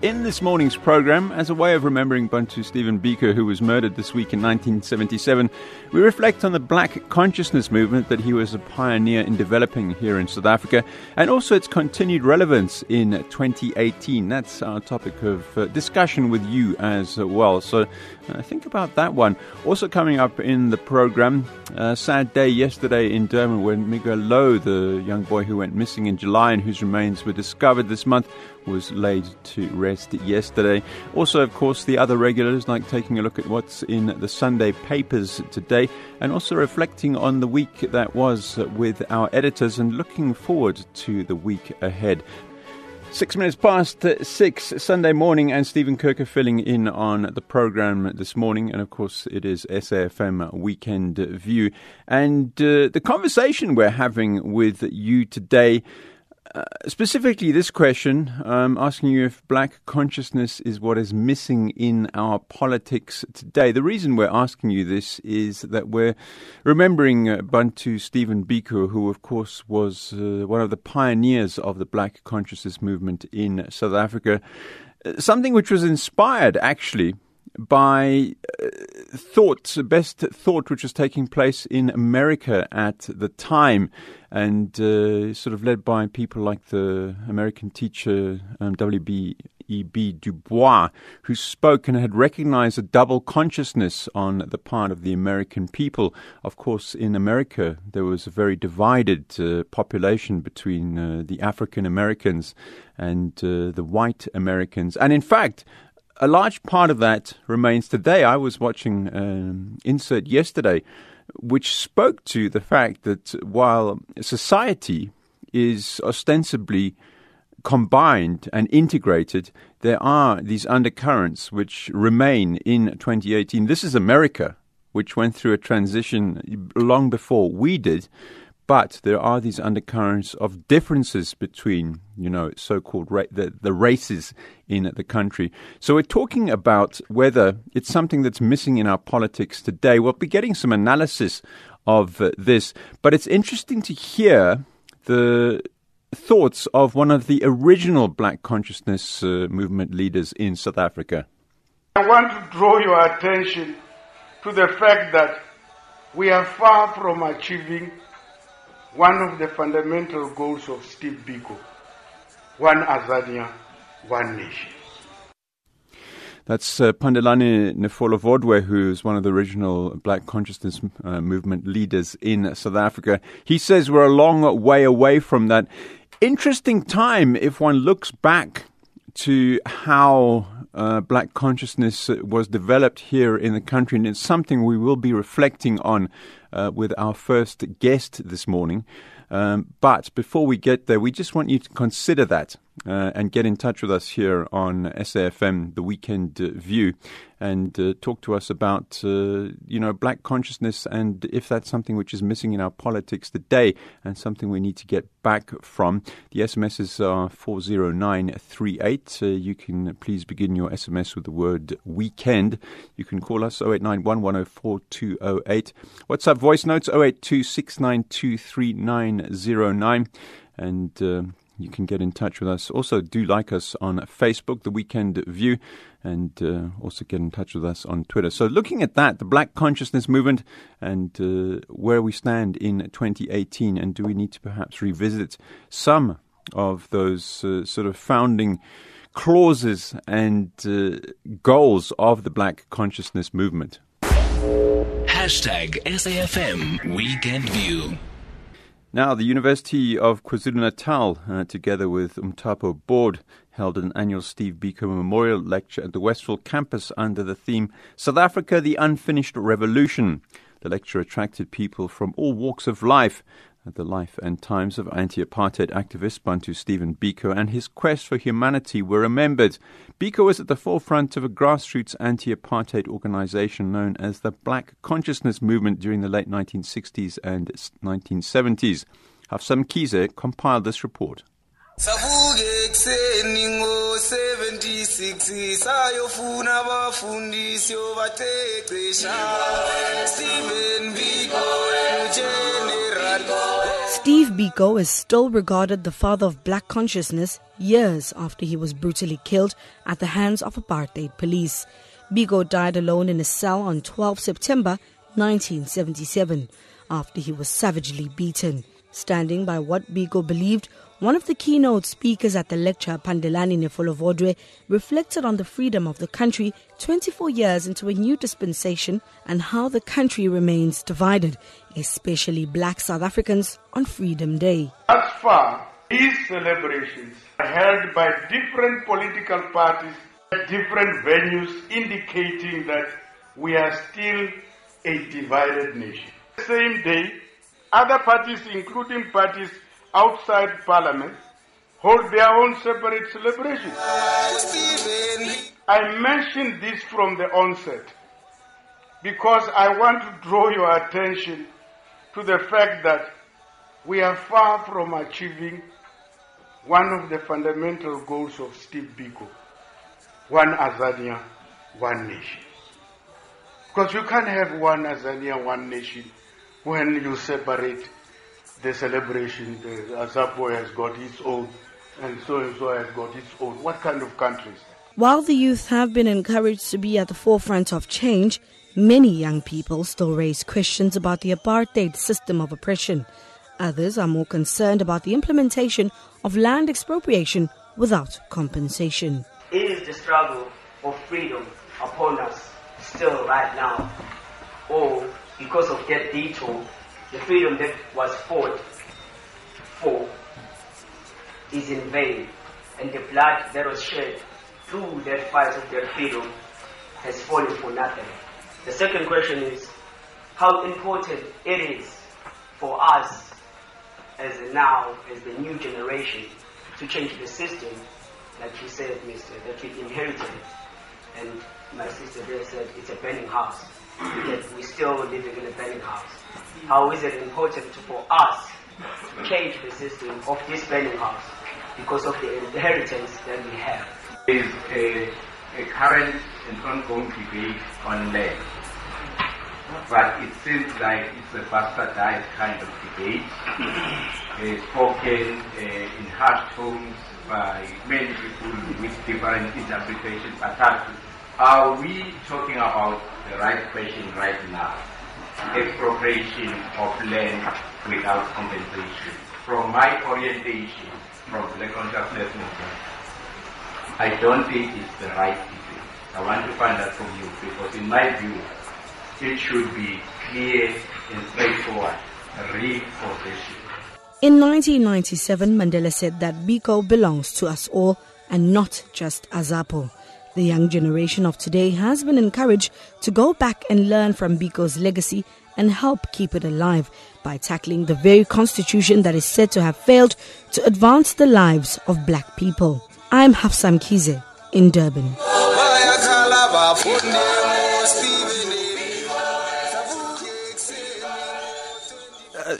In this morning's program, as a way of remembering Bantu Stephen Biko, who was murdered this week in 1977, we reflect on the black consciousness movement that he was a pioneer in developing here in South Africa, and also its continued relevance in 2018. That's our topic of uh, discussion with you as well. So uh, think about that one. Also, coming up in the program, a sad day yesterday in Durban when Miguel Louw, the young boy who went missing in July and whose remains were discovered this month, was laid to rest yesterday. Also, of course, the other regulars, like taking a look at what's in the Sunday papers today, and also reflecting on the week that was with our editors and looking forward to the week ahead. Six minutes past six Sunday morning, and Stephen Kirker filling in on the program this morning. And of course, it is SAFM Weekend View. And uh, the conversation we're having with you today uh, specifically, this question um, asking you if black consciousness is what is missing in our politics today. The reason we're asking you this is that we're remembering uh, Bantu Stephen Biko, who, of course, was uh, one of the pioneers of the black consciousness movement in South Africa. Uh, something which was inspired, actually, by uh, thought, best thought which was taking place in America at the time, and uh, sort of led by people like the American teacher um, W.B. E.B. Du Bois, who spoke and had recognized a double consciousness on the part of the American people. Of course, in America, there was a very divided uh, population between uh, the African Americans and uh, the white Americans. And in fact, a large part of that remains today. I was watching um, insert yesterday, which spoke to the fact that while society is ostensibly combined and integrated, there are these undercurrents which remain in 2018. This is America, which went through a transition long before we did. But there are these undercurrents of differences between, you know, so-called ra- the, the races in the country. So we're talking about whether it's something that's missing in our politics today. We'll be getting some analysis of uh, this, but it's interesting to hear the thoughts of one of the original Black consciousness uh, movement leaders in South Africa. I want to draw your attention to the fact that we are far from achieving one of the fundamental goals of Steve Biko one Azania, one nation. That's uh, Pandelani Nefolovhodwe, who's one of the original Black Consciousness uh, Movement leaders in South Africa. He says we're a long way away from that. Interesting time if one looks back to how uh, black consciousness was developed here in the country, and it's something we will be reflecting on uh, with our first guest this morning. Um, but before we get there, we just want you to consider that uh, and get in touch with us here on SAFM, the Weekend View, and uh, talk to us about uh, you know black consciousness and if that's something which is missing in our politics today and something we need to get back from. The SMSs are four zero nine three eight. Uh, you can please begin your SMS with the word weekend. You can call us 0891 104 208. WhatsApp voice notes 082 and uh, you can get in touch with us. Also, do like us on Facebook, The Weekend View, and uh, also get in touch with us on Twitter. So, looking at that, the Black Consciousness Movement, and uh, where we stand in 2018, and do we need to perhaps revisit some of those uh, sort of founding clauses and uh, goals of the Black Consciousness Movement? Hashtag SAFM Weekend View. Now, the University of KwaZulu Natal, uh, together with Umtapo Board, held an annual Steve Biko Memorial Lecture at the Westville campus under the theme South Africa, the Unfinished Revolution. The lecture attracted people from all walks of life the life and times of anti apartheid activist Bantu Stephen Biko and his quest for humanity were remembered. Biko was at the forefront of a grassroots anti apartheid organization known as the Black Consciousness Movement during the late 1960s and 1970s. Hafsam Kize compiled this report. Savuke ekuseni ngo-76 sayofuna abafundisi obacecesha stephen biko Steve Biko is still regarded the father of black consciousness years after he was brutally killed at the hands of apartheid police. Biko died alone in a cell on 12 September 1977 after he was savagely beaten. Standing by what Biko believed, one of the keynote speakers at the lecture, Pandelani Nefolovhodwe, reflected on the freedom of the country 24 years into a new dispensation and how the country remains divided, especially black South Africans on Freedom Day. Thus far, these celebrations are held by different political parties at different venues, indicating that we are still a divided nation. The same day, other parties, including parties outside parliament, hold their own separate celebrations. I mentioned this from the onset because I want to draw your attention to the fact that we are far from achieving one of the fundamental goals of Steve Biko one Azania, one nation. Because you can't have one Azania, one nation when you separate the celebration. The Azapo has got its own, and so and so has got its own. What kind of countries? While the youth have been encouraged to be at the forefront of change, many young people still raise questions about the apartheid system of oppression. Others are more concerned about the implementation of land expropriation without compensation. It is the struggle for freedom upon us still right now. Or because of that detour, the freedom that was fought for is in vain. And the blood that was shed through that fight of that freedom has fallen for nothing. The second question is how important it is for us as now, as the new generation, to change the system like you said, Mister, that we inherited. And my sister there said it's a burning house. Yet we still living in a burning house. How is it important for us to change the system of this burning house because of the inheritance that we have? There is a, a current and ongoing debate on land. But it seems like it's a bastardized kind of debate, uh, spoken uh, in harsh tones by many people with different interpretations attached. Are we talking about the right question right now? Expropriation of land without compensation. From my orientation, from the consciousness movement, I don't think it's the right debate. I want to find that from you because in my view, it should be clear and straightforward. Repossession. In 1997, Mandela said that Biko belongs to us all and not just Azapo. The young generation of today has been encouraged to go back and learn from Biko's legacy and help keep it alive by tackling the very constitution that is said to have failed to advance the lives of black people. I'm Hafsam Kize in Durban.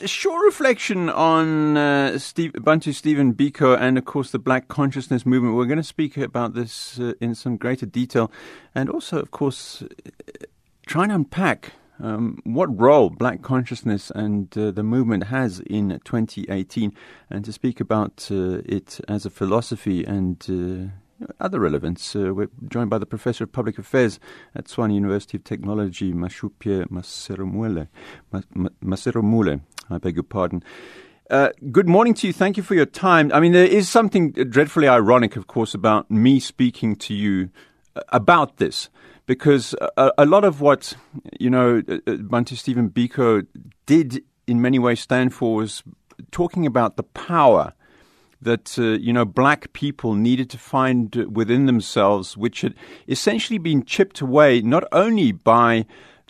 Short reflection on uh, Steve, Stephen Biko and, of course, the Black Consciousness Movement. We're going to speak about this uh, in some greater detail, and also, of course, try and unpack um, what role Black consciousness and uh, the movement has in 2018, and to speak about uh, it as a philosophy and uh, other relevance. Uh, we're joined by the Professor of Public Affairs at Tshwane University of Technology, Mashupye Maserumule. Maserumule, I beg your pardon. Uh, good morning to you. Thank you for your time. I mean, there is something dreadfully ironic, of course, about me speaking to you uh, about this, because a, a lot of what, you know, uh, uh, Bantu Stephen Biko did in many ways stand for was talking about the power that uh, you know black people needed to find within themselves, which had essentially been chipped away not only by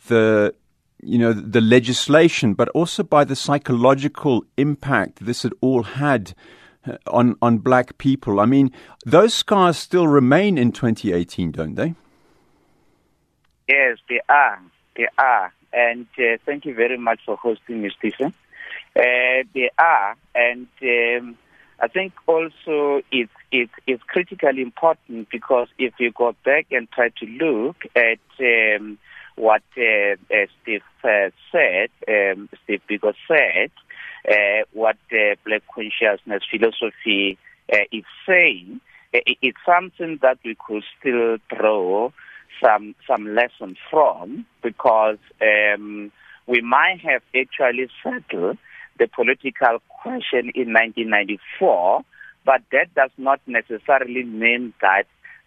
the you know the legislation, but also by the psychological impact this had all had uh, on on black people. I mean, those scars still remain in 2018, don't they? Yes, they are. They are. And uh, thank you very much for hosting me, Stephen. Uh, they are, and um, I think also it's, it's, it's critically important because if you go back and try to look at um, what uh, uh, Steve uh, said, um, Steve Biko said, what Black consciousness philosophy is saying, it's something that we could still draw some some lessons from because um, we might have actually settled the political question in 1994, but that does not necessarily mean that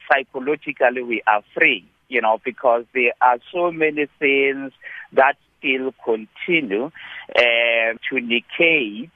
psychologically we are free, you know, because there are so many things that still continue uh, to negate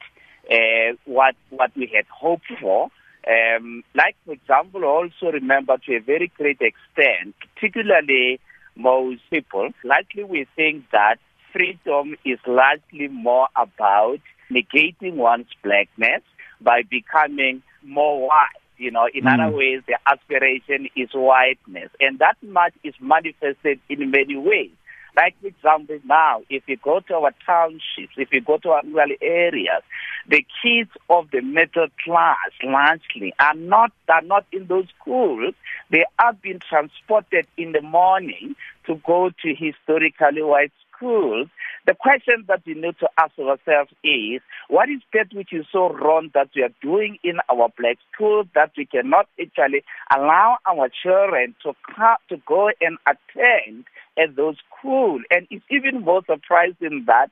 uh, what what we had hoped for. Um, like, for example, also remember to a very great extent, particularly most people, likely we think that freedom is largely more about negating one's blackness by becoming more white. You know, in mm. other ways, the aspiration is whiteness. And that much is manifested in many ways. Like, for example, now, if you go to our townships, if you go to our rural areas, the kids of the middle class largely are not are not in those schools. They are being transported in the morning to go to historically white schools. The question that we need to ask ourselves is, what is that which is so wrong that we are doing in our black schools that we cannot actually allow our children to to go and attend at those schools? And it's even more surprising that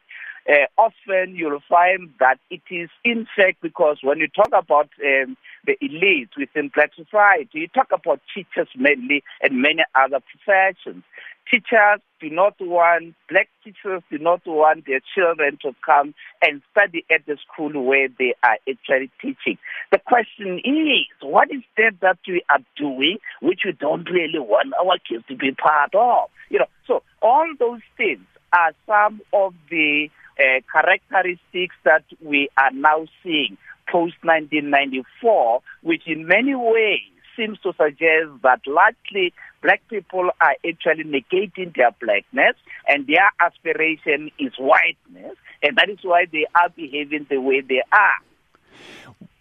uh, often you'll find that it is in fact because when you talk about um, the elite within black society, you talk about teachers mainly and many other professions. Teachers do not want, black teachers do not want their children to come and study at the school where they are actually teaching. The question is, what is that that we are doing which we don't really want our kids to be part of? You know, so all those things are some of the uh, characteristics that we are now seeing post 1994, which in many ways seems to suggest that largely black people are actually negating their blackness and their aspiration is whiteness, and that is why they are behaving the way they are.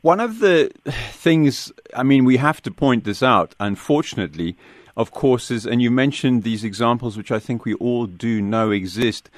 One of the things, I mean, we have to point this out, unfortunately, of course, is, and you mentioned these examples, which I think we all do know exist,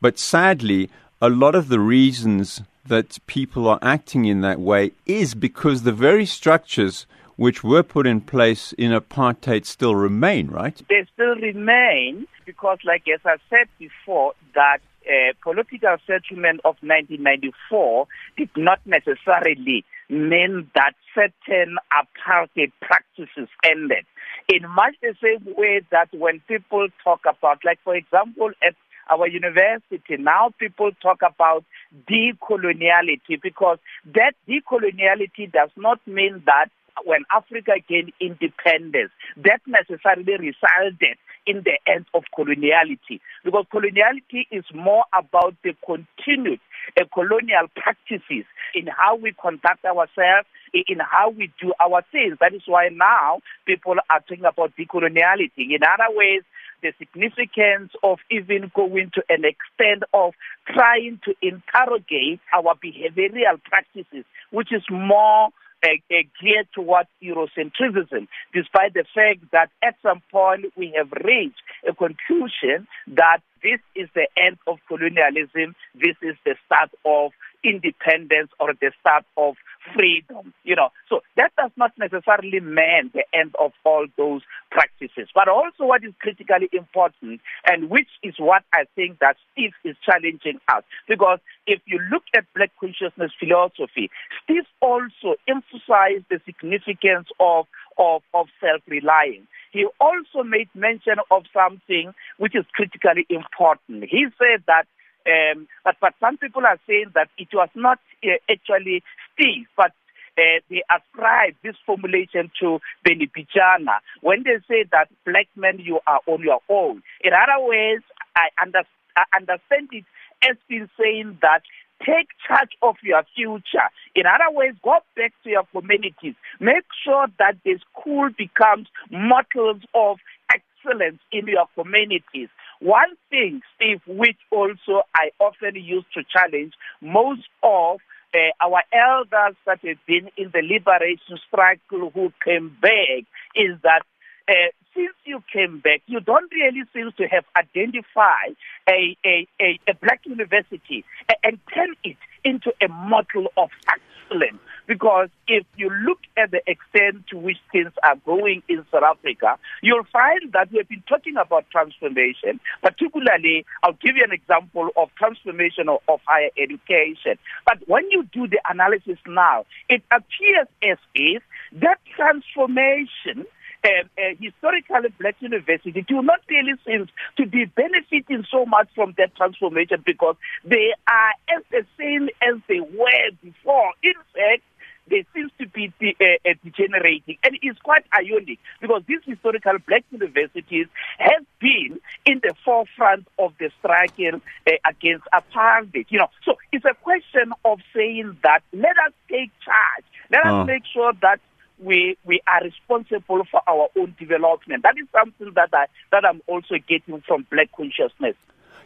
but sadly, a lot of the reasons that people are acting in that way is because the very structures which were put in place in apartheid still remain, right? They still remain because, like as I said before, that uh, political settlement of 1994 did not necessarily mean that certain apartheid practices ended. In much the same way that when people talk about, like for example, at our university, now people talk about decoloniality because that decoloniality does not mean that when Africa gained independence, that necessarily resulted in the end of coloniality. Because coloniality is more about the continued uh, colonial practices in how we conduct ourselves, in how we do our things. That is why now people are talking about decoloniality. In other ways, the significance of even going to an extent of trying to interrogate our behavioral practices, which is more uh, uh, geared towards Eurocentrism, despite the fact that at some point we have reached a conclusion that this is the end of colonialism, this is the start of independence or the start of freedom. You know, so that does not necessarily mean the end of all those practices. But also what is critically important and which is what I think that Steve is challenging us. Because if you look at black consciousness philosophy, Steve also emphasized the significance of of, of self-reliance. He also made mention of something which is critically important. He said that um, but, but some people are saying that it was not uh, actually Steve, but uh, they ascribe this formulation to Barney Pityana when they say that black men, you are on your own. In other ways, I, under, I understand it as being saying that take charge of your future. In other words, go back to your communities. Make sure that the school becomes models of excellence in your communities. One thing, Steve, which also I often use to challenge most of uh, our elders that have been in the liberation struggle who came back is that uh, since you came back, you don't really seem to have identified a, a, a, a black university and turn it into a model of excellence. Because if you look at the extent to which things are going in South Africa, you'll find that we've been talking about transformation. Particularly, I'll give you an example of transformation of, of higher education. But when you do the analysis now, it appears as if that transformation uh, uh, historically black university do not really seem to be benefiting so much from that transformation because they are as the same as they were before. In fact, they seem to be de- uh, uh, degenerating. And it's quite ironic because these historical black universities have been in the forefront of the struggle uh, against apartheid. You know, so it's a question of saying that let us take charge. Let us Oh. make sure that we we are responsible for our own development. That is something that I that I'm also getting from black consciousness.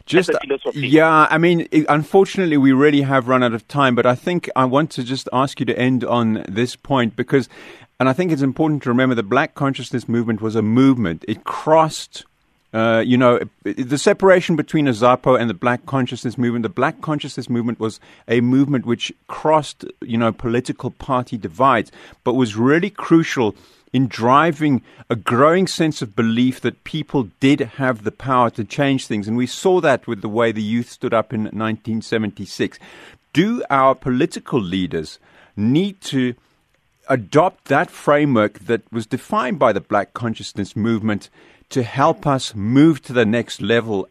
Just as a philosophy. yeah, I mean, it, unfortunately, we really have run out of time. But I think I want to just ask you to end on this point because, and I think it's important to remember the Black Consciousness movement was a movement. It crossed. Uh, you know, the separation between Azapo and the Black Consciousness movement, the Black Consciousness movement was a movement which crossed, you know, political party divides, but was really crucial in driving a growing sense of belief that people did have the power to change things. And we saw that with the way the youth stood up in 1976. Do our political leaders need to adopt that framework that was defined by the black consciousness movement to help us move to the next level,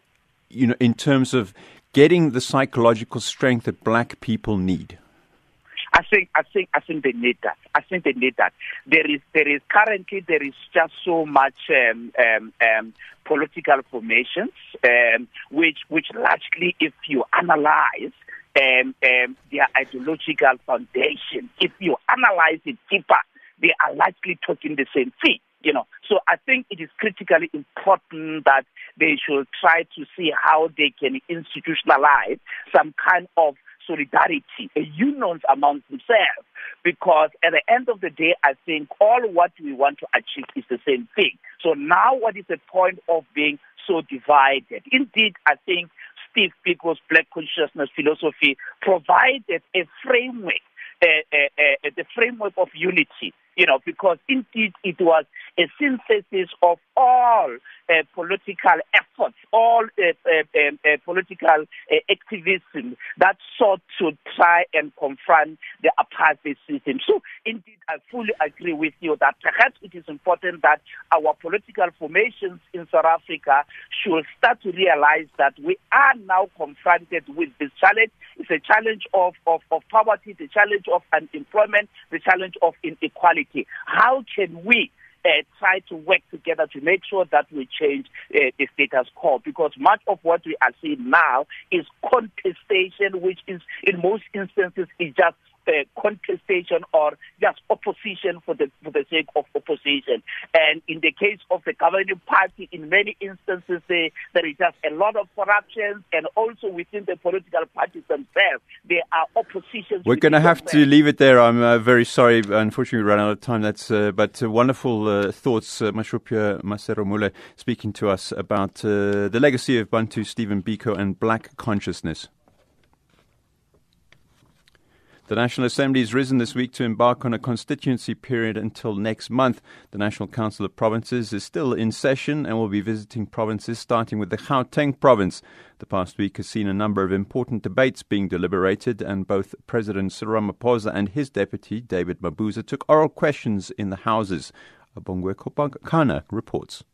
you know, in terms of getting the psychological strength that black people need? I think I think I think they need that. I think they need that. There is there is currently there is just so much um, um, um, political formations, um, which which largely, if you analyze um, um, their ideological foundation, if you analyze it deeper, they are largely talking the same thing. You know, so I think it is critically important that they should try to see how they can institutionalize some kind of solidarity, a unions among themselves. Because at the end of the day, I think all what we want to achieve is the same thing. So now what is the point of being so divided? Indeed, I think Steve Biko's Black Consciousness philosophy provided a framework, uh, uh, uh, the framework of unity, you know, because indeed it was a synthesis of all uh, political efforts, all uh, uh, um, uh, political uh, activism that sought to try and confront the apartheid system. So, indeed, I fully agree with you that perhaps it is important that our political formations in South Africa should start to realize that we are now confronted with this challenge. It's a challenge of, of, of poverty, the challenge of unemployment, the challenge of inequality. How can we uh, try to work together to make sure that we change uh, the status quo because much of what we are seeing now is contestation, which is in most instances is just uh, contestation or just opposition for the for the sake of opposition. And in the case of the governing party, in many instances, they, there is just a lot of corruption, and also within the political parties themselves, there are oppositions. We're going to have to leave it there. I'm uh, very sorry. Unfortunately, we ran out of time. That's uh, but uh, wonderful uh, thoughts. Uh, Mashupye Maserumule speaking to us about uh, the legacy of Bantu Stephen Biko and black consciousness. The National Assembly has risen this week to embark on a constituency period until next month. The National Council of Provinces is still in session and will be visiting provinces, starting with the Gauteng province. The past week has seen a number of important debates being deliberated, and both President Cyril Ramaphosa and his deputy, David Mabuza, took oral questions in the Houses. Abongwe Kopakana reports.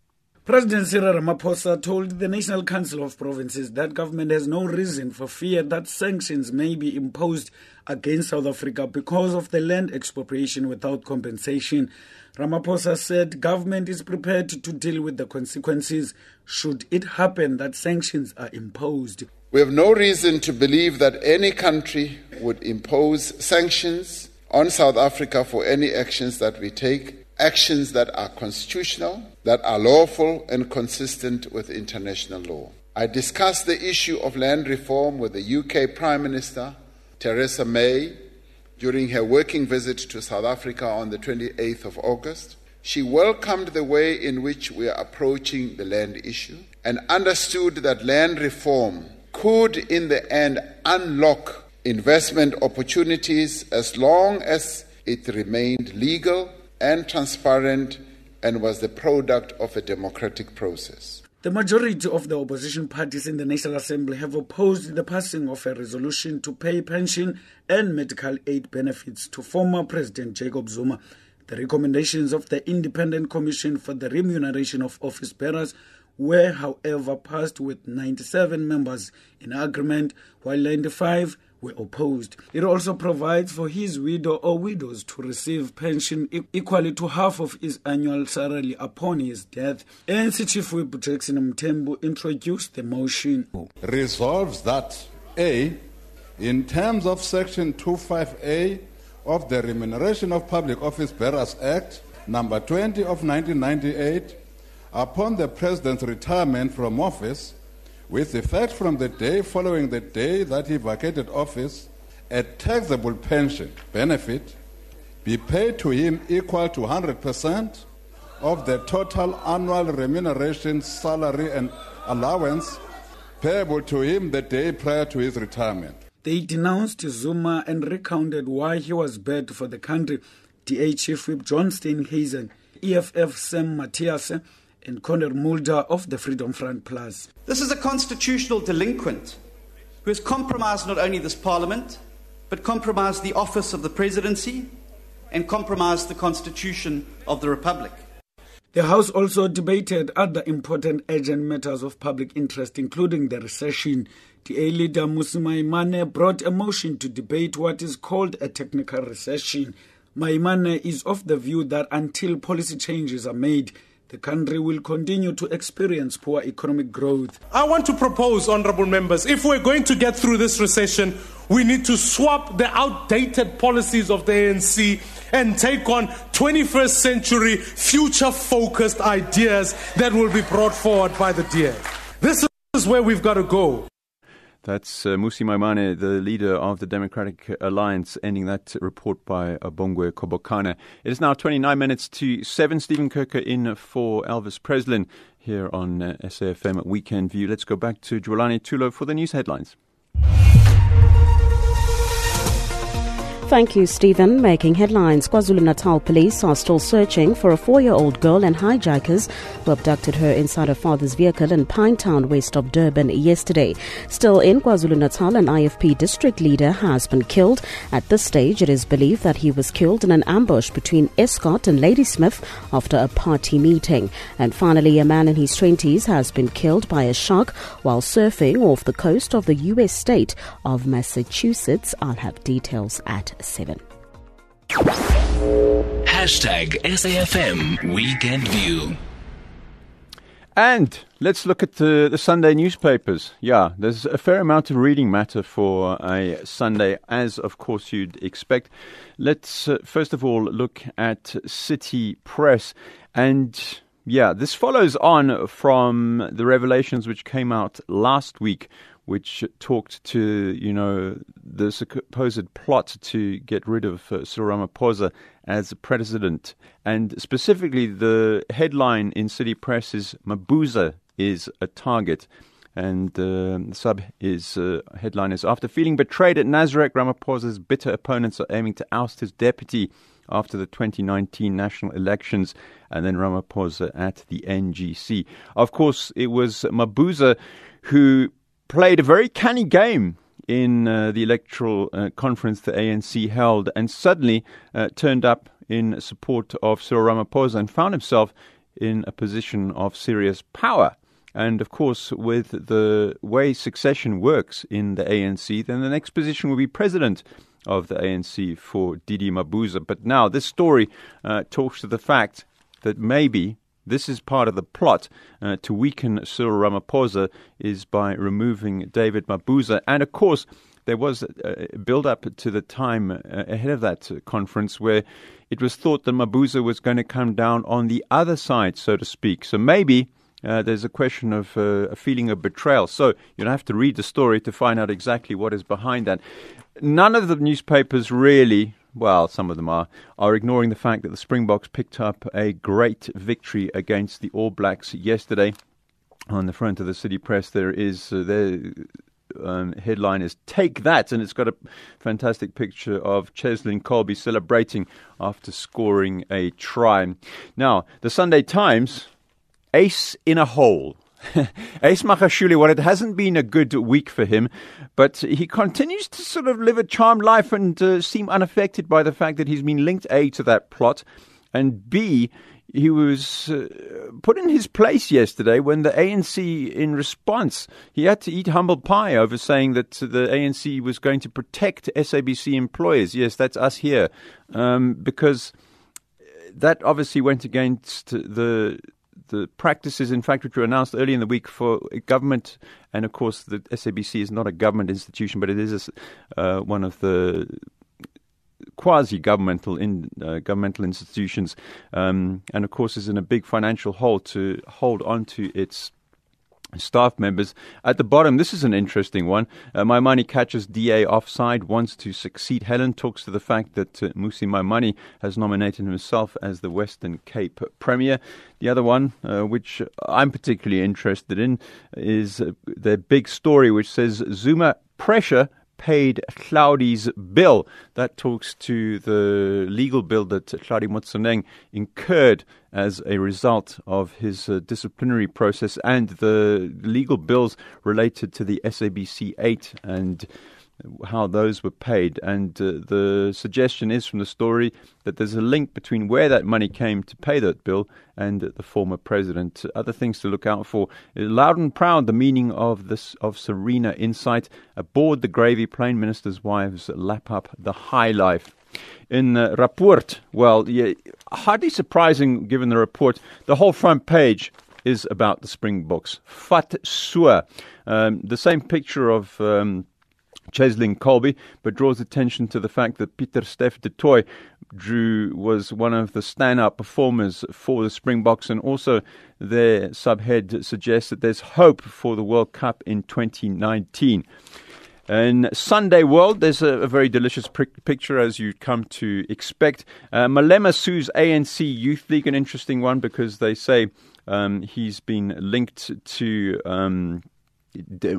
President Cyril Ramaphosa told the National Council of Provinces that government has no reason for fear that sanctions may be imposed against South Africa because of the land expropriation without compensation. Ramaphosa said government is prepared to deal with the consequences should it happen that sanctions are imposed. We have no reason to believe that any country would impose sanctions on South Africa for any actions that we take, actions that are constitutional, that are lawful, and consistent with international law. I discussed the issue of land reform with the UK Prime Minister, Theresa May, during her working visit to South Africa on the 28th of August. She welcomed the way in which we are approaching the land issue and understood that land reform could, in the end, unlock investment opportunities as long as it remained legal and transparent and was the product of a democratic process. The majority of the opposition parties in the National Assembly have opposed the passing of a resolution to pay pension and medical aid benefits to former President Jacob Zuma. The recommendations of the Independent Commission for the Remuneration of Office Bearers were, however, passed with 97 members in agreement, while 95 were opposed. It also provides for his widow or widows to receive pension equally to half of his annual salary upon his death. ANC Chief Whip Jackson Mthembu introduced the motion. Resolves that A, in terms of Section 25A of the Remuneration of Public Office Bearers Act, number 20 of 1998, upon the President's retirement from office, with effect from the day following the day that he vacated office, a taxable pension benefit be paid to him equal to 100% of the total annual remuneration, salary, and allowance payable to him the day prior to his retirement. They denounced Zuma and recounted why he was bad for the country. DA Chief Whip John EFF Sam Matthias, and Corné Mulder of the Freedom Front Plus. This is a constitutional delinquent who has compromised not only this parliament, but compromised the office of the presidency and compromised the constitution of the republic. The House also debated other important urgent matters of public interest, including the recession. DA leader Mmusi Maimane brought a motion to debate what is called a technical recession. Maimane is of the view that until policy changes are made, the country will continue to experience poor economic growth. I want to propose, honorable members, if we're going to get through this recession, we need to swap the outdated policies of the ANC and take on 21st century future focused ideas that will be brought forward by the DA. This is where we've got to go. That's uh, Mmusi Maimane, the leader of the Democratic Alliance, ending that report by Bongwe Qobokana. It is now 29 minutes to 7. Stephen Kirker in for Elvis Presslin here on uh, SAFM Weekend View. Let's go back to Jwalani Tulo for the news headlines. Thank you, Stephen. Making headlines, KwaZulu-Natal police are still searching for a four-year-old girl and hijackers who abducted her inside her father's vehicle in Pinetown, west of Durban, yesterday. Still in KwaZulu-Natal, an IFP district leader has been killed. At this stage, it is believed that he was killed in an ambush between Estcourt and Ladysmith after a party meeting. And finally, a man in his 20s has been killed by a shark while surfing off the coast of the U.S. state of Massachusetts. I'll have details at 7. Hashtag SAFM Weekend View. And let's look at the, the Sunday newspapers. Yeah, there's a fair amount of reading matter for a Sunday, as of course you'd expect. Let's uh, first of all look at City Press. And yeah, this follows on from the revelations which came out last week which talked to you know the supposed plot to get rid of uh, Cyril Ramaphosa as president, and specifically the headline in City Press is Mabuza is a target. And uh, the sub is uh, headline is after feeling betrayed at Nasrec, Ramaphosa's bitter opponents are aiming to oust his deputy after the 2019 national elections, and then Ramaphosa at the NGC. Of course, it was Mabuza who played a very canny game in uh, the electoral uh, conference the ANC held and suddenly uh, turned up in support of Cyril Ramaphosa and found himself in a position of serious power. And of course, with the way succession works in the ANC, then the next position will be president of the ANC for Didi Mabuza. But now this story uh, talks to the fact that maybe this is part of the plot uh, to weaken Cyril Ramaphosa is by removing David Mabuza. And of course, there was a build up to the time uh, ahead of that conference where it was thought that Mabuza was going to come down on the other side, so to speak. So maybe uh, there's a question of uh, a feeling of betrayal. So you'll have to read the story to find out exactly what is behind that. None of the newspapers really, well, some of them are, are ignoring the fact that the Springboks picked up a great victory against the All Blacks yesterday. On the front of the City Press, there is uh, um, headline is Take That, and it's got a fantastic picture of Cheslin Kolbe celebrating after scoring a try. Now, the Sunday Times, ace in a hole. Ace Magashule, well, it hasn't been a good week for him, but he continues to sort of live a charmed life and uh, seem unaffected by the fact that he's been linked A to that plot, and B, he was uh, put in his place yesterday when the ANC, in response, he had to eat humble pie over saying that the ANC was going to protect SABC employers. Yes, that's us here, um, because that obviously went against the the practices, in fact, which were announced early in the week for government, and of course, the SABC is not a government institution, but it is a, uh, one of the quasi-governmental in uh, governmental institutions, um, and of course is in a big financial hole to hold on to its staff members. At the bottom, this is an interesting one. Uh, money catches DA offside, wants to succeed. Helen talks to the fact that uh, Maimane has nominated himself as the Western Cape Premier. The other one, uh, which I'm particularly interested in, is uh, the big story which says Zuma pressure paid Hlaudi's bill. That talks to the legal bill that Hlaudi Motsoeneng incurred as a result of his uh, disciplinary process and the legal bills related to the SABC 8 and how those were paid. And uh, the suggestion is from the story that there's a link between where that money came to pay that bill and the former president. Other things to look out for. Loud and proud, the meaning of this of Serena Insight. Aboard the gravy, plane ministers' wives lap up the high life. In Rapport, well, yeah, hardly surprising given the report, the whole front page is about the Springboks. Fat Sua. Um, the same picture of um, Cheslin Kolbe, but draws attention to the fact that Pieter-Steph du Toit drew was one of the standout performers for the Springboks, and also their subhead suggests that there's hope for the World Cup in 2019. In Sunday World, there's a, a very delicious pr- picture as you'd come to expect. Uh, Malema sues ANC Youth League, an interesting one because they say um, he's been linked to um,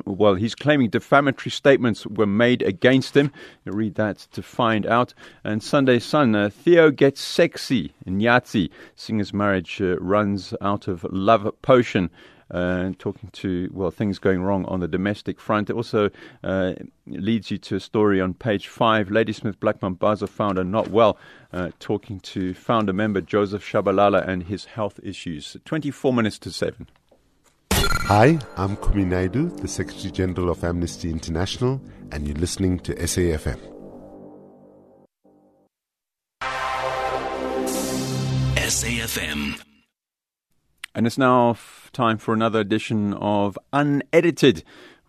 well, he's claiming defamatory statements were made against him. You read that to find out. And Sunday Sun, uh, Theo gets sexy. Nyatsi, singer's marriage uh, runs out of love potion. Uh, talking to well things going wrong on the domestic front. It also uh, leads you to a story on page five. Ladysmith Black Mambazo founder not well, uh, talking to founder member Joseph Shabalala and his health issues. Twenty four minutes to seven. Hi, I'm Kumi Naidoo, the Secretary General of Amnesty International, and you're listening to SAFM. SAFM. And it's now time for another edition of Unedited.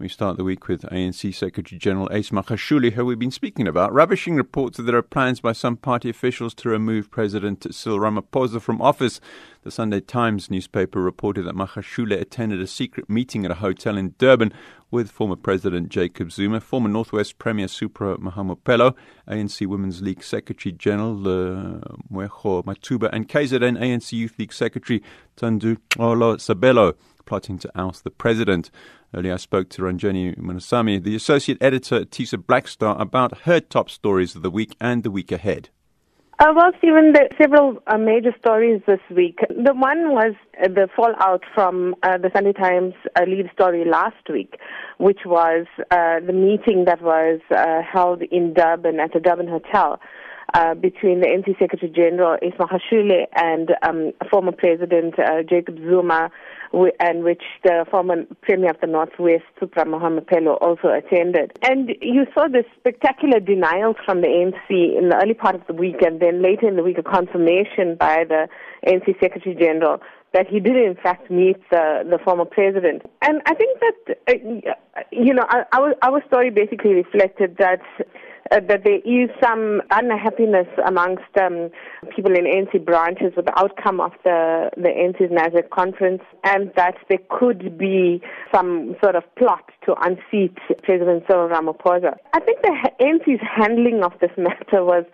We start the week with ANC Secretary General Ace Magashule, who we've been speaking about, rubbishing reports that there are plans by some party officials to remove President Cyril Ramaphosa from office. The Sunday Times newspaper reported that Magashule attended a secret meeting at a hotel in Durban with former President Jacob Zuma, former Northwest Premier Supra Mahumapelo, ANC Women's League Secretary General uh, Matuba, and KZN ANC Youth League Secretary Tandu Olo Sabelo, plotting to oust the president. Earlier, I spoke to Ranjeni Munusamy, the associate editor at Tiso Blackstar, about her top stories of the week and the week ahead. Uh, well, Stephen, there are several uh, major stories this week. The one was uh, the fallout from uh, the Sunday Times uh, lead story last week, which was uh, the meeting that was held in Durban at the Durban Hotel. Between the ANC Secretary General Ace Magashule and um, former President Jacob Zuma, and which the former Premier of the Northwest, Supra Mahumapelo, also attended. And you saw this spectacular denials from the ANC in the early part of the week, and then later in the week, a confirmation by the ANC Secretary General that he did in fact meet the, the former president. And I think that, uh, you know, our, our story basically reflected that uh, that there is some unhappiness amongst um, people in ANC branches with the outcome of the, the ANC's Nasrec conference and that there could be some sort of plot to unseat President Cyril Ramaphosa. I think the ANC's handling of this matter was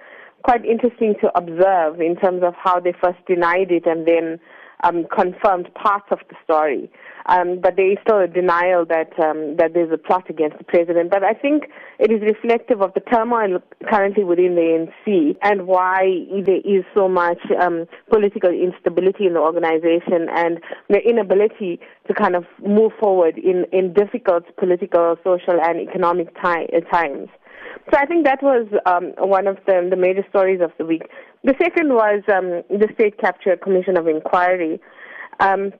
quite interesting to observe in terms of how they first denied it and then um, confirmed parts of the story. Um, but there is still a denial that um, that there's a plot against the president. But I think it is reflective of the turmoil currently within the ANC and why there is so much um, political instability in the organization and the inability to kind of move forward in, in difficult political, social, and economic time, times. So I think that was um, one of the, the major stories of the week. The second was um, the State Capture Commission of Inquiry. Um,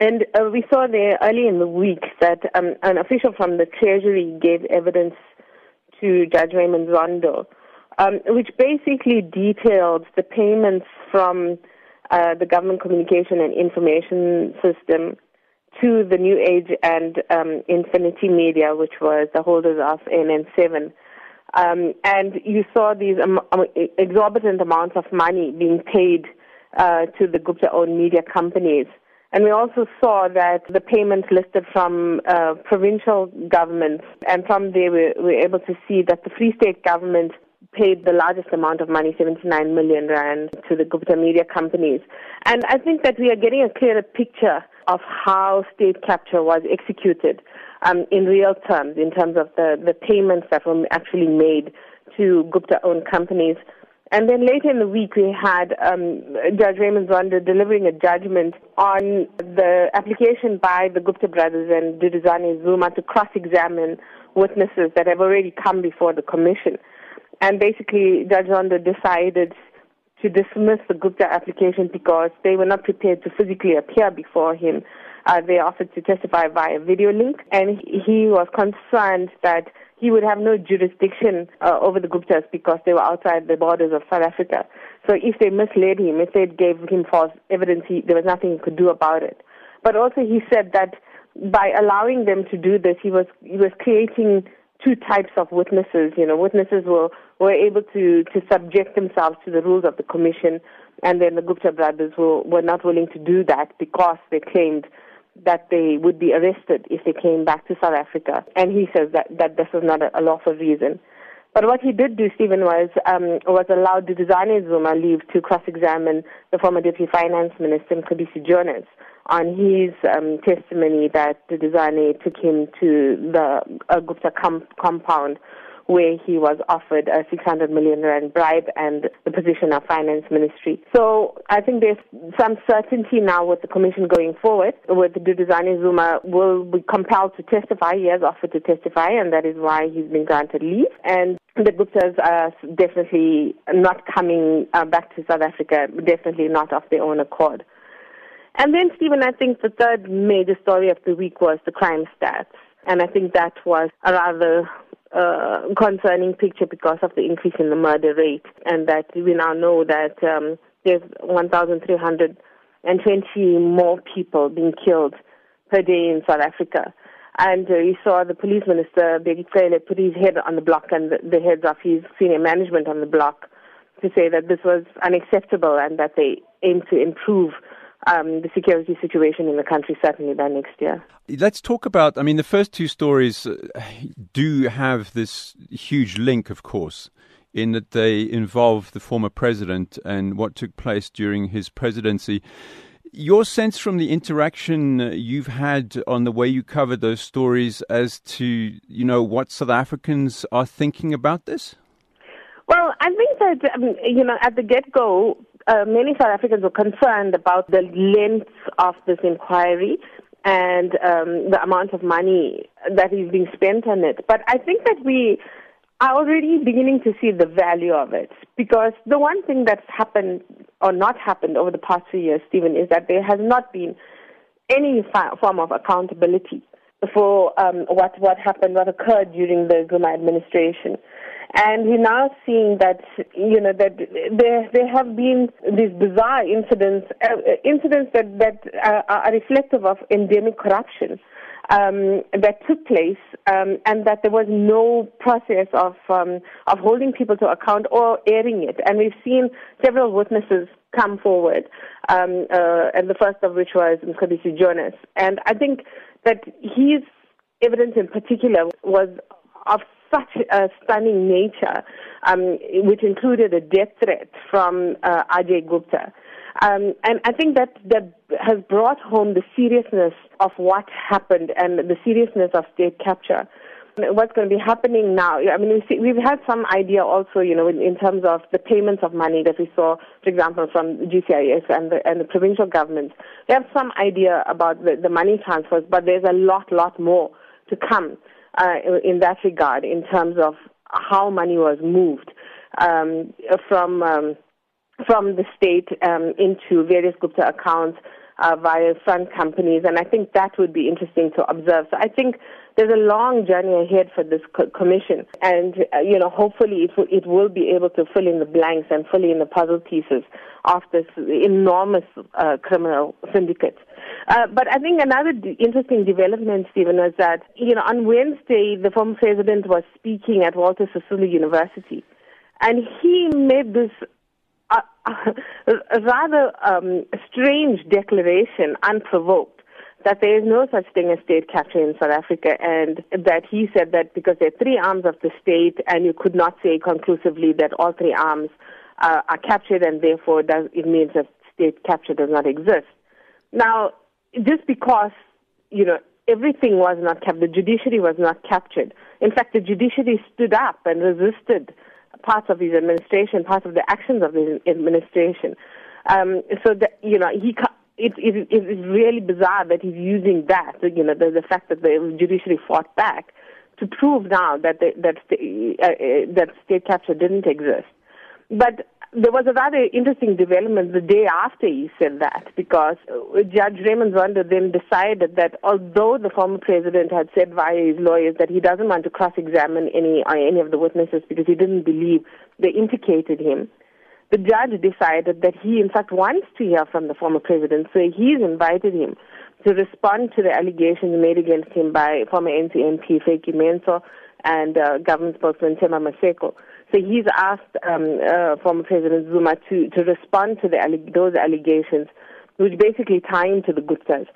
and uh, we saw there early in the week that um, an official from the Treasury gave evidence to Judge Raymond Zondo, um, which basically detailed the payments from uh, the Government Communication and Information System to the New Age and um, Infinity Media, which was the holders of ANN7. Um, and you saw these um, exorbitant amounts of money being paid uh, to the Gupta-owned media companies. And we also saw that the payments listed from uh, provincial governments, and from there we were able to see that the Free State government paid the largest amount of money, 79 million rand, to the Gupta media companies. And I think that we are getting a clearer picture of how state capture was executed um, in real terms, in terms of the, the payments that were actually made to Gupta-owned companies. And then later in the week, we had um, Judge Raymond Zondo delivering a judgment on the application by the Gupta brothers and Duduzane Zuma to cross-examine witnesses that have already come before the commission. And basically, Judge Zondo decided to dismiss the Gupta application because they were not prepared to physically appear before him uh, they offered to testify via video link, and he was concerned that he would have no jurisdiction uh, over the Guptas because they were outside the borders of South Africa. So if they misled him, if they gave him false evidence, he, there was nothing he could do about it. But also he said that by allowing them to do this, he was he was creating two types of witnesses. You know, witnesses were were able to to subject themselves to the rules of the commission, and then the Gupta brothers were were not willing to do that because they claimed that they would be arrested if they came back to South Africa. And he says that, that this was not a, a lawful reason. But what he did do, Stephen, was um, was allow Duduzane Zuma leave to cross-examine the former Deputy Finance Minister, Mcebisi Jonas, on his um, testimony that the Duduzane took him to the uh, Gupta com- compound where he was offered a 600 million rand bribe and the position of finance ministry. So I think there's some certainty now with the commission going forward. With Duduzane Zuma will be compelled to testify. He has offered to testify, and that is why he's been granted leave. And the Guptas are definitely not coming uh, back to South Africa, definitely not of their own accord. And then, Stephen, I think the third major story of the week was the crime stats. And I think that was a rather uh, concerning picture because of the increase in the murder rate, and that we now know that um, there's 1,320 more people being killed per day in South Africa. And uh, you saw the police minister, Bheki Cele, put his head on the block and the, the heads of his senior management on the block to say that this was unacceptable and that they aim to improve um, the security situation in the country certainly by next year. Let's talk about. I mean, the first two stories uh, do have this huge link, of course, in that they involve the former president and what took place during his presidency. Your sense from the interaction you've had on the way you covered those stories as to you know what South Africans are thinking about this. Well, I think that um, you know at the get go, uh, many South Africans were concerned about the length of this inquiry and um, the amount of money that is being spent on it. But I think that we are already beginning to see the value of it because the one thing that's happened or not happened over the past few years, Stephen, is that there has not been any form of accountability for um, what what happened, what occurred during the Zuma administration. And we're now seeing that, you know, that there, there have been these bizarre incidents, uh, incidents that, that uh, are reflective of endemic corruption um, that took place, um, and that there was no process of um, of holding people to account or airing it. And we've seen several witnesses come forward, um, uh, and the first of which was Mcebisi Jonas. And I think that his evidence in particular was of such a stunning nature, um, which included a death threat from uh, Ajay Gupta. Um, and I think that that has brought home the seriousness of what happened and the seriousness of state capture. What's going to be happening now? I mean, we see, we've had some idea also, you know, in, in, terms of the payments of money that we saw, for example, from GCIS and the, and the provincial governments. We have some idea about the, the money transfers, but there's a lot, lot more to come uh, in that regard in terms of how money was moved um, from. Um, from the state um, into various Gupta accounts uh, via fund companies, and I think that would be interesting to observe. So I think there's a long journey ahead for this co- commission, and uh, you know, hopefully, it, w- it will be able to fill in the blanks and fill in the puzzle pieces of this enormous uh, criminal syndicate. Uh, but I think another d- interesting development, Stephen, is that you know on Wednesday the former president was speaking at Walter Sisulu University, and he made this a rather um, strange declaration, unprovoked, that there is no such thing as state capture in South Africa, and that he said that because there are three arms of the state, and you could not say conclusively that all three arms uh, are captured, and therefore does, it means that state capture does not exist. Now, just because you know everything was not captured, the judiciary was not captured. In fact, the judiciary stood up and resisted parts of his administration, parts of the actions of his administration. Um, so that you know he. It, it, it is really bizarre that he's using that, you know, the, the fact that the judiciary fought back to prove now that that uh, uh, that state capture didn't exist. But there was a rather interesting development the day after he said that because uh, Judge Raymond Zondo then decided that although the former president had said via his lawyers that he doesn't want to cross-examine any uh, any of the witnesses because he didn't believe they implicated him, the judge decided that he in fact wants to hear from the former president, so he's invited him to respond to the allegations made against him by former NC MP Vytjie Mentor and uh, government spokesman Themba Maseko. So he's asked um, uh, former President Zuma to, to respond to the, those allegations, which basically tie him to the Guptas.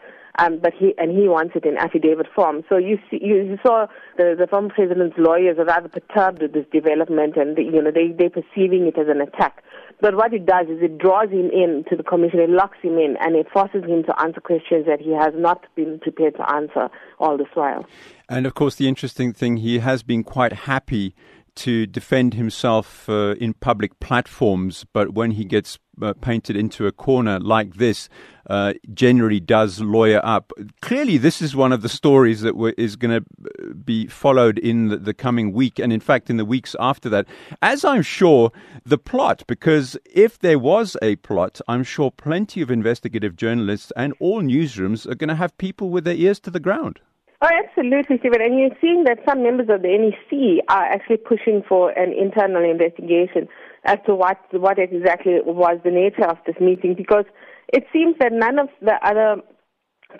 Um, but he and he wants it in affidavit form. So you see, you saw the, the former president's lawyers are rather perturbed with this development, and they, you know they they're perceiving it as an attack. But what it does is it draws him in to the commission, it locks him in, and it forces him to answer questions that he has not been prepared to answer all this while. And of course, the interesting thing, he has been quite happy to defend himself uh, in public platforms, but when he gets uh, painted into a corner like this, uh, generally does lawyer up. Clearly, this is one of the stories that is going to uh, be followed in the, the, coming week, and in fact, in the weeks after that. As I'm sure the plot, because if there was a plot, I'm sure plenty of investigative journalists and all newsrooms are going to have people with their ears to the ground. Oh, absolutely, Stephen. And you're seeing that some members of the NEC are actually pushing for an internal investigation as to what what exactly was the nature of this meeting, because it seems that none of the other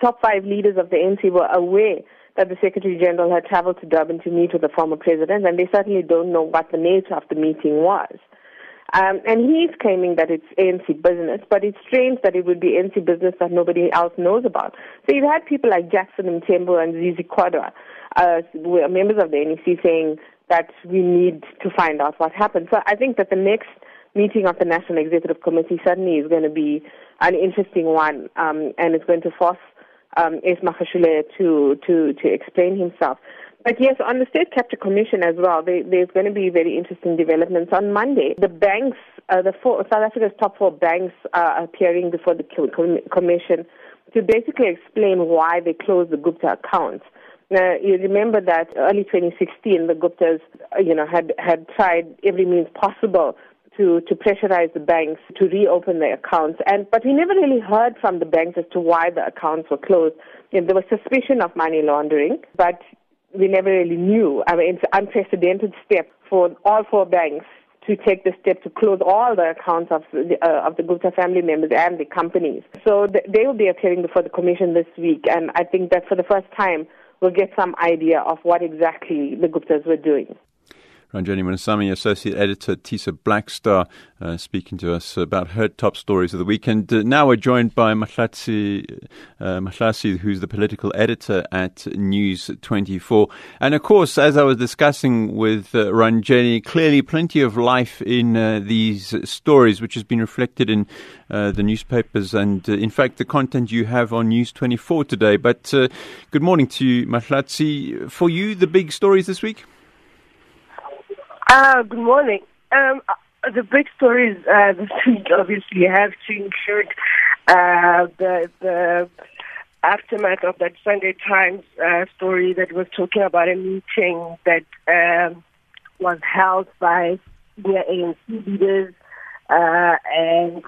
top five leaders of the NC were aware that the Secretary General had traveled to Durban to meet with the former president, and they certainly don't know what the nature of the meeting was. Um, and he's claiming that it's ANC business, but it's strange that it would be ANC business that nobody else knows about. So you've had people like Jackson and Mthembu and Zizi Kodwa, uh, members of the NEC, saying that we need to find out what happened. So I think that the next meeting of the National Executive Committee certainly is going to be an interesting one, um, and it's going to force um, S. to, to, to explain himself. But yes, on the State Capture Commission as well, they, there's going to be very interesting developments. On Monday, the banks, uh, the four, South Africa's top four banks are appearing before the commission to basically explain why they closed the Gupta accounts. Now, you remember that early 2016, the Guptas, uh, you know, had, had tried every means possible to, to pressurize the banks to reopen their accounts. And, but we never really heard from the banks as to why the accounts were closed. And there was suspicion of money laundering, but we never really knew. I mean, it's an unprecedented step for all four banks to take the step to close all the accounts of the, uh, of the Gupta family members and the companies. So th- they will be appearing before the commission this week, and I think that for the first time we'll get some idea of what exactly the Guptas were doing. Ranjeni Munusamy, Associate Editor, Tiso Blackstar, uh, speaking to us about her top stories of the weekend. Uh, now we're joined by Mahlatsi, uh, who's the political editor at News 24. And of course, as I was discussing with uh, Ranjani, clearly plenty of life in uh, these stories, which has been reflected in uh, the newspapers and, uh, in fact, the content you have on News 24 today. But uh, good morning to you, Mahlatsi. For you, the big stories this week? Uh, good morning. Um, uh, the big stories uh, this week obviously have to include uh, the the aftermath of that Sunday Times uh, story that was talking about a meeting that um, was held by senior ANC leaders uh, and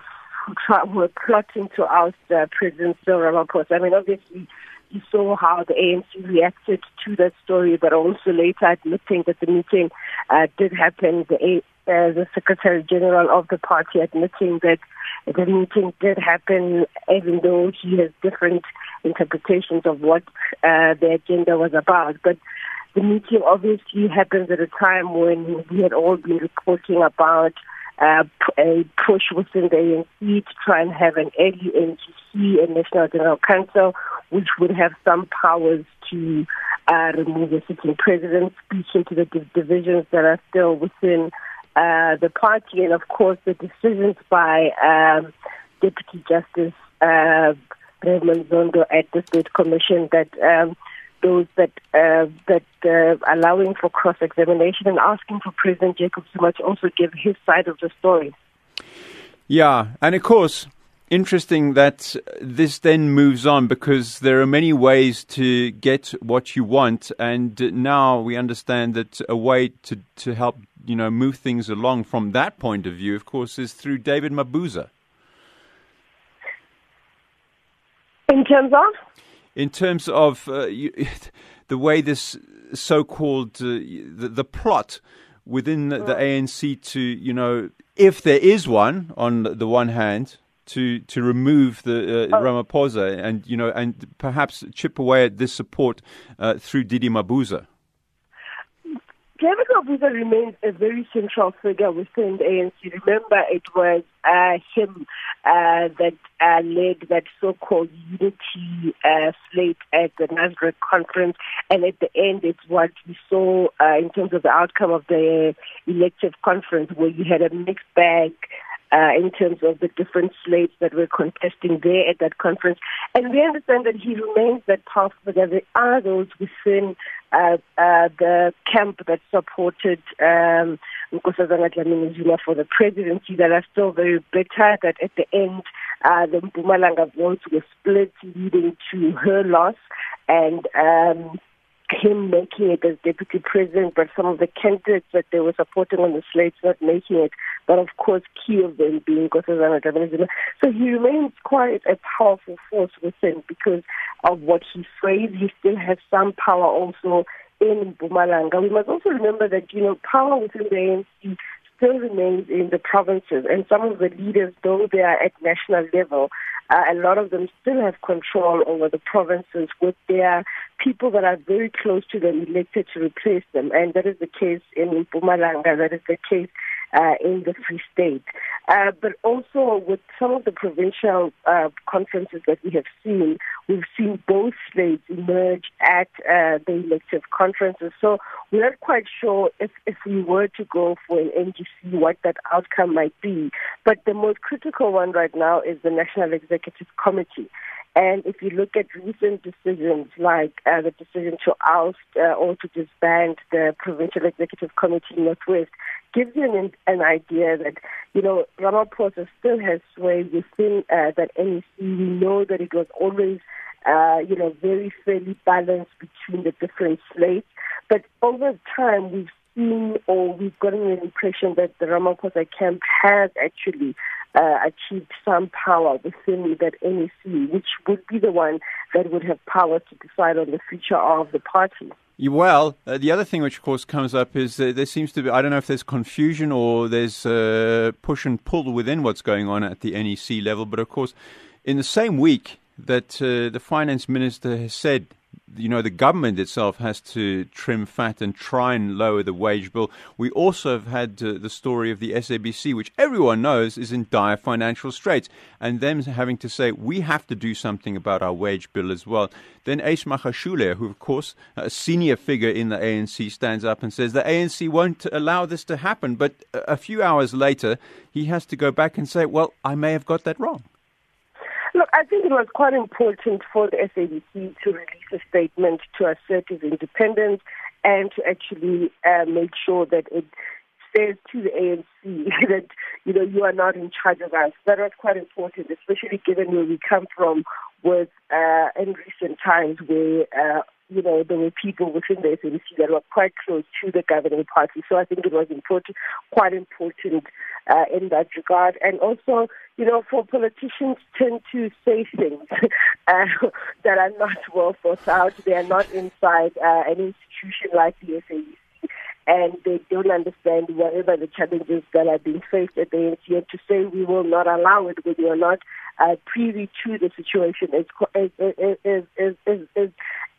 who were plotting to oust uh, President Cyril Ramaphosa. I mean, obviously, you saw how the ANC reacted to that story, but also later admitting that the meeting uh, did happen. The, uh, the Secretary General of the party admitting that the meeting did happen, even though he has different interpretations of what uh, the agenda was about. But the meeting obviously happens at a time when we had all been reporting about uh, a push within the ANC to try and have an early NGC, a National General Council, which would have some powers to uh, remove the sitting president, speaking to the divisions that are still within uh, the party, and of course the decisions by um, Deputy Justice uh, Raymond Zondo at the State Commission that um, those that uh, that uh, allowing for cross examination and asking for President Jacob Zuma to also give his side of the story. Yeah, and of course, interesting that this then moves on because there are many ways to get what you want, and now we understand that a way to to help you know move things along from that point of view, of course, is through David Mabuza. In terms of in terms of uh, you, the way this so-called uh, the, the, plot within the, the, ANC to you know if there is one on the one hand to to remove the uh, oh. Ramaphosa and you know and perhaps chip away at this support uh, through DD Mabuza. David Mabuza remains a very central figure within the ANC. Remember, it was uh, him uh, that uh, led that so-called unity uh, slate at the Nasrec conference, and at the end, it's what we saw uh, in terms of the outcome of the elective conference, where you had a mixed bag uh, in terms of the different slates that were contesting there at that conference. And we understand that he remains that powerful because there are those within uh, uh, the camp that supported um, Dlamini for the presidency that are still very bitter that at the end uh, the Mpumalanga votes were split leading to her loss and um, him making it as deputy president, but some of the candidates that they were supporting on the slates not making it. But of course, key of them being Nkosazana Dlamini So he remains quite a powerful force within because of what he sways. He still has some power also in Mpumalanga. We must also remember that, you know, power within the ANC still remains in the provinces, and some of the leaders, though they are at national level, uh, a lot of them still have control over the provinces with their people that are very close to them elected to replace them, and that is the case in Mpumalanga, that is the case uh, in the Free State. Uh, but also with some of the provincial uh, conferences that we have seen, we've seen both slates emerge at uh, the elective conferences. So we're not quite sure if, if we were to go for an NGC, what that outcome might be. But the most critical one right now is the National Executive Committee. And if you look at recent decisions like uh, the decision to oust uh, or to disband the Provincial Executive Committee Northwest, gives you an, an idea that, you know, Ramaphosa still has sway within uh, that NEC. We know that it was always, uh, you know, very fairly balanced between the different slates. But over time, we've seen or we've gotten an impression that the Ramaphosa camp has actually uh, achieved some power within that NEC, which would be the one that would have power to decide on the future of the party. Well, uh, the other thing which, of course, comes up is there seems to be, I don't know if there's confusion or there's uh, push and pull within what's going on at the NEC level, but of course, in the same week that uh, the finance minister has said you know, the government itself has to trim fat and try and lower the wage bill. We also have had uh, the story of the SABC, which everyone knows is in dire financial straits, and them having to say, we have to do something about our wage bill as well. Then Ace Magashule, who, of course, a senior figure in the ANC, stands up and says the ANC won't allow this to happen. But a few hours later, he has to go back and say, well, I may have got that wrong. I think it was quite important for the SABC to release a statement to assert its independence and to actually uh, make sure that it says to the ANC that, you know, you are not in charge of us. That was quite important, especially given where we come from with, uh, in recent times where, uh, you know, there were people within the SABC that were quite close to the governing party. So I think it was important, quite important uh, in that regard. And also, you know, for politicians tend to say things uh, that are not well thought out. They are not inside uh, an institution like the SABC. And they don't understand whatever the challenges that are being faced at the ANC. And to say we will not allow it when you're not uh, privy to the situation is, is, is, is, is, is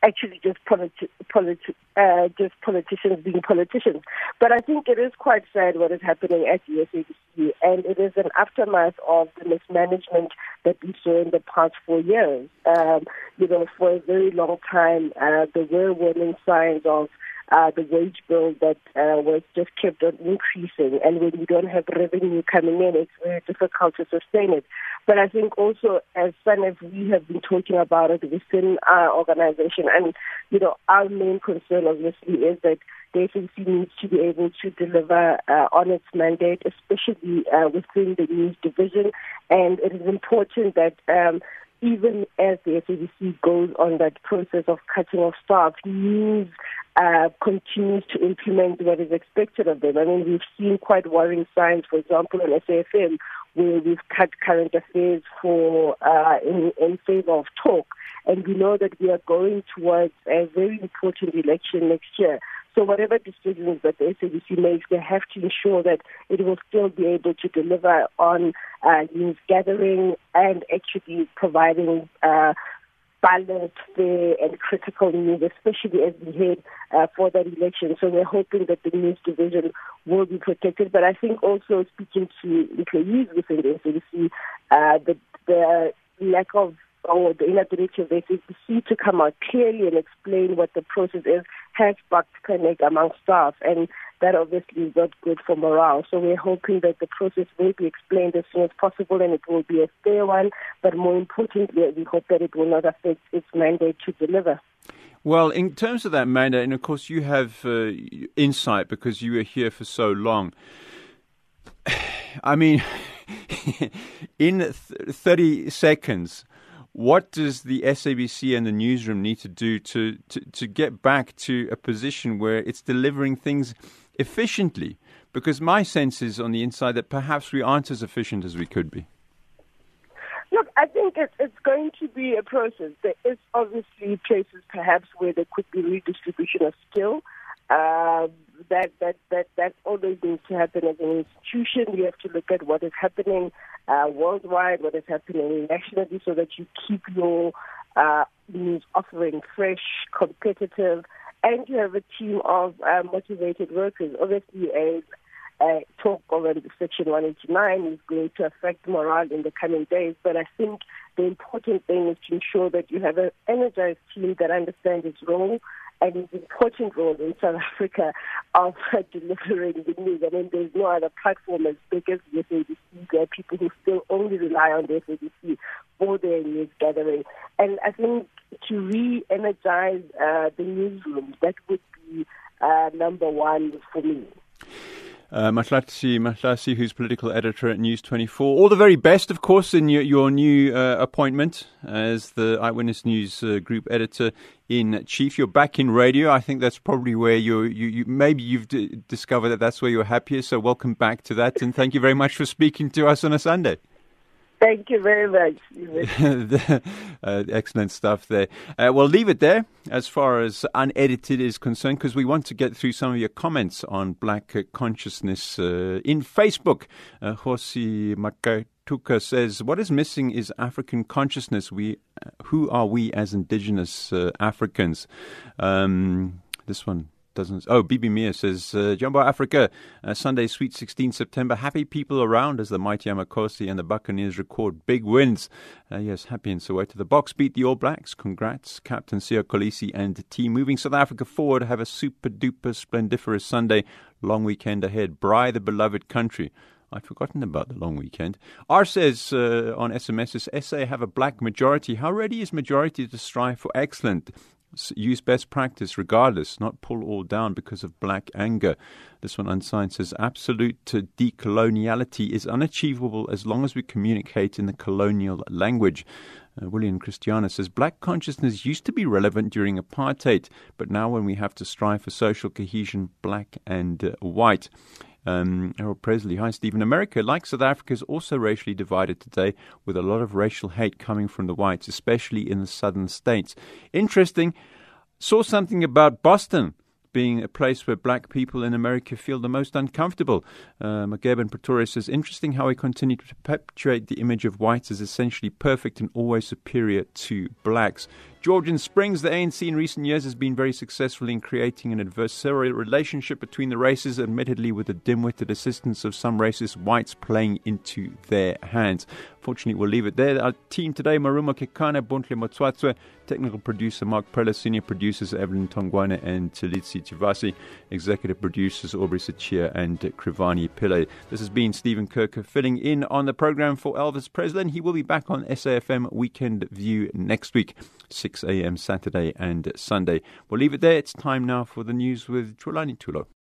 actually just politi- politi- uh, just politicians being politicians. But I think it is quite sad what is happening at the SABC, and it is an aftermath of the mismanagement that we saw in the past four years. Um, you know, for a very long time, uh, there were warning signs of uh, the wage bill that uh, was just kept on increasing. And when you don't have revenue coming in, it's very difficult to sustain it. But I think also, as SANEF, we have been talking about it within our organization. And, you know, our main concern, obviously, is that the SABC needs to be able to deliver uh, on its mandate, especially uh, within the news division. And it is important that um, even as the SABC goes on that process of cutting off staff, news uh, continues to implement what is expected of them. I mean, we've seen quite worrying signs, for example, on SAFM, where we've cut current affairs for uh, in, in favor of talk. And we know that we are going towards a very important election next year. So whatever decisions that the SABC makes, they have to ensure that it will still be able to deliver on uh, news gathering and actually providing uh, balanced, fair, and critical news, especially as we head uh, for that election. So we're hoping that the news division will be protected. But I think also speaking to employees within the SABC, uh, the, the lack of or the inability of the SABC to come out clearly and explain what the process is has sparked panic among staff. And that obviously is not good for morale. So we're hoping that the process will be explained as soon as possible and it will be a fair one. But more importantly, we hope that it will not affect its mandate to deliver. Well, in terms of that mandate, and of course you have uh, insight because you were here for so long. I mean, in th- 30 seconds, what does the SABC and the newsroom need to do to, to, to get back to a position where it's delivering things efficiently? Because my sense is on the inside that perhaps we aren't as efficient as we could be. Look, I think it's, it's going to be a process. There is obviously places perhaps where there could be redistribution of skill. Uh, that that that that always needs to happen as an institution. You have to look at what is happening uh, worldwide, what is happening nationally, so that you keep your uh, news offering fresh, competitive, and you have a team of uh, motivated workers. Obviously, a, a talk around Section 189 is going to affect morale in the coming days, but I think the important thing is to ensure that you have an energized team that understands its role and its important role in South Africa of delivering the news. I mean, there's no other platform as big as the SABC. There are people who still only rely on the SABC for their news gathering. And I think to re-energize uh, the newsroom, that would be uh, number one for me. Uh, Mahlatsi Mahlase, who's political editor at News 24. All the very best, of course, in your, your new uh, appointment as the Eyewitness News uh, group editor in chief. You're back in radio. I think that's probably where you're, you, you maybe you've d- discovered that that's where you're happiest. So welcome back to that, and thank you very much for speaking to us on a Sunday. Thank you very much. uh, excellent stuff there. Uh, we'll leave it there as far as unedited is concerned because we want to get through some of your comments on black consciousness uh, in Facebook. Uh, Hosi Makatuka says, What is missing is African consciousness. We, uh, Who are we as indigenous uh, Africans? Um, this one doesn't. Oh, Bibi Mia says, uh, Jumbo Africa, uh, Sunday, sweet 16 September. Happy people around as the mighty Amakhosi and the Buccaneers record big wins. Uh, yes, happy in Soweto. The Boks beat the All Blacks. Congrats, Captain Kolisi and the team. Moving South Africa forward, have a super duper splendiferous Sunday. Long weekend ahead. Bry, the beloved country. I'd forgotten about the long weekend. R says uh, on SMSs, SA have a black majority. How ready is majority to strive for excellent? Use best practice regardless, not pull all down because of black anger. This one unsigned says absolute decoloniality is unachievable as long as we communicate in the colonial language. Uh, William Christiana says black consciousness used to be relevant during apartheid, but now when we have to strive for social cohesion, black and uh, white. Um, Harold Presley, hi Stephen. America, like South Africa, is also racially divided today, with a lot of racial hate coming from the whites, especially in the southern states. Interesting. Saw something about Boston being a place where black people in America feel the most uncomfortable. Uh, McGabe Pretoria says, interesting how we continue to perpetuate the image of whites as essentially perfect and always superior to blacks. Georgian Springs, the ANC in recent years has been very successful in creating an adversarial relationship between the races, admittedly with the dim-witted assistance of some racist whites playing into their hands. Fortunately, we'll leave it there. Our team today, Maruma Kekana, Bontle Motswatswe, technical producer Mark Preller, senior producers Evelyn Tongwana and Talitsi Chivasi, executive producers Aubrey Sachia and Krivani Pillay. This has been Stephen Kirker filling in on the program for Elvis Presslin. He will be back on SAFM Weekend View next week. 6 a.m. Saturday and Sunday. We'll leave it there. It's time now for the news with Trulani Tulo.